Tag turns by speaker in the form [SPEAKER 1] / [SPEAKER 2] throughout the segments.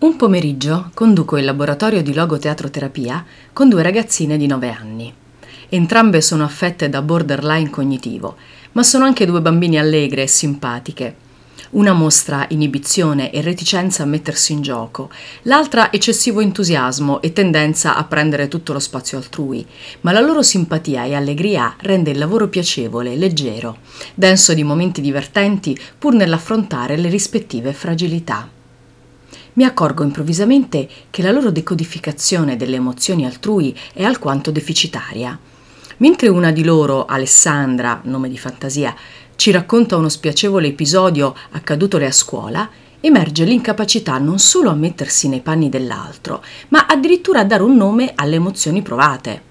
[SPEAKER 1] Un pomeriggio conduco il laboratorio di logoteatroterapia con due ragazzine di 9 anni. Entrambe sono affette da borderline cognitivo, ma sono anche due bambine allegre e simpatiche. Una mostra inibizione e reticenza a mettersi in gioco, l'altra eccessivo entusiasmo e tendenza a prendere tutto lo spazio altrui, ma la loro simpatia e allegria rende il lavoro piacevole, leggero, denso di momenti divertenti pur nell'affrontare le rispettive fragilità mi accorgo improvvisamente che la loro decodificazione delle emozioni altrui è alquanto deficitaria. Mentre una di loro, Alessandra, nome di fantasia, ci racconta uno spiacevole episodio accadutole a scuola, emerge l'incapacità non solo a mettersi nei panni dell'altro, ma addirittura a dare un nome alle emozioni provate.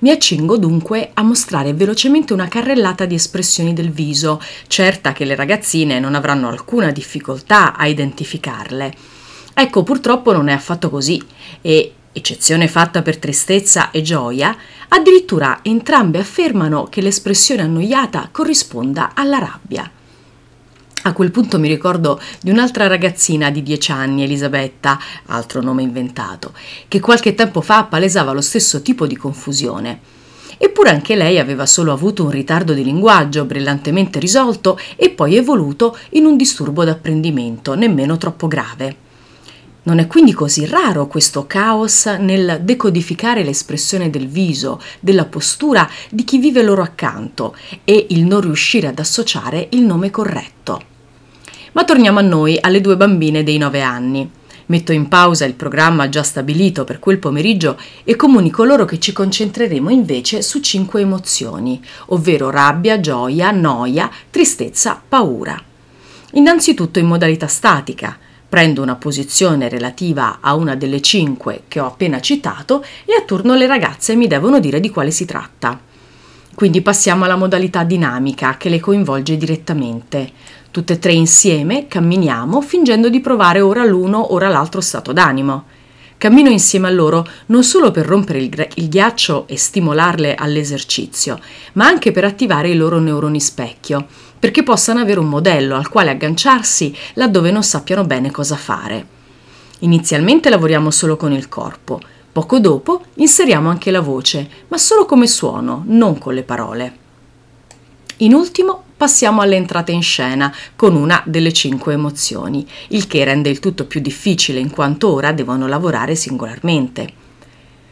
[SPEAKER 1] Mi accingo dunque a mostrare velocemente una carrellata di espressioni del viso, certa che le ragazzine non avranno alcuna difficoltà a identificarle Ecco, purtroppo non è affatto così e, eccezione fatta per tristezza e gioia, addirittura entrambe affermano che l'espressione annoiata corrisponda alla rabbia. A quel punto mi ricordo di un'altra ragazzina di dieci anni, Elisabetta, altro nome inventato, che qualche tempo fa palesava lo stesso tipo di confusione. Eppure anche lei aveva solo avuto un ritardo di linguaggio brillantemente risolto e poi evoluto in un disturbo d'apprendimento nemmeno troppo grave. Non è quindi così raro questo caos nel decodificare l'espressione del viso, della postura di chi vive loro accanto e il non riuscire ad associare il nome corretto. Ma torniamo a noi, alle due bambine dei 9 anni. Metto in pausa il programma già stabilito per quel pomeriggio e comunico loro che ci concentreremo invece su cinque emozioni, ovvero rabbia, gioia, noia, tristezza, paura. Innanzitutto in modalità statica, Prendo una posizione relativa a una delle cinque che ho appena citato e a turno le ragazze mi devono dire di quale si tratta. Quindi passiamo alla modalità dinamica che le coinvolge direttamente. Tutte e tre insieme camminiamo fingendo di provare ora l'uno ora l'altro stato d'animo. Cammino insieme a loro non solo per rompere il, il, ghiaccio e stimolarle all'esercizio, ma anche per attivare i loro neuroni specchio, perché possano avere un modello al quale agganciarsi laddove non sappiano bene cosa fare. Inizialmente lavoriamo solo con il corpo, poco dopo inseriamo anche la voce, ma solo come suono, non con le parole. In ultimo passiamo all'entrata in scena con una delle cinque emozioni, il che rende il tutto più difficile in quanto ora devono lavorare singolarmente.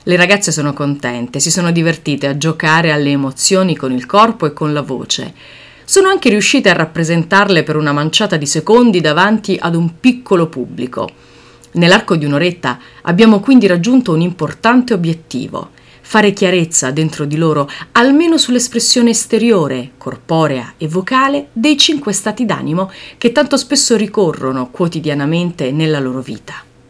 [SPEAKER 1] Le ragazze sono contente, si sono divertite a giocare alle emozioni con il corpo e con la voce. Sono anche riuscite a rappresentarle per una manciata di secondi davanti ad un piccolo pubblico. Nell'arco di un'oretta abbiamo quindi raggiunto un importante obiettivo fare chiarezza dentro di loro, almeno sull'espressione esteriore, corporea e vocale dei cinque stati d'animo che tanto spesso ricorrono quotidianamente nella loro vita.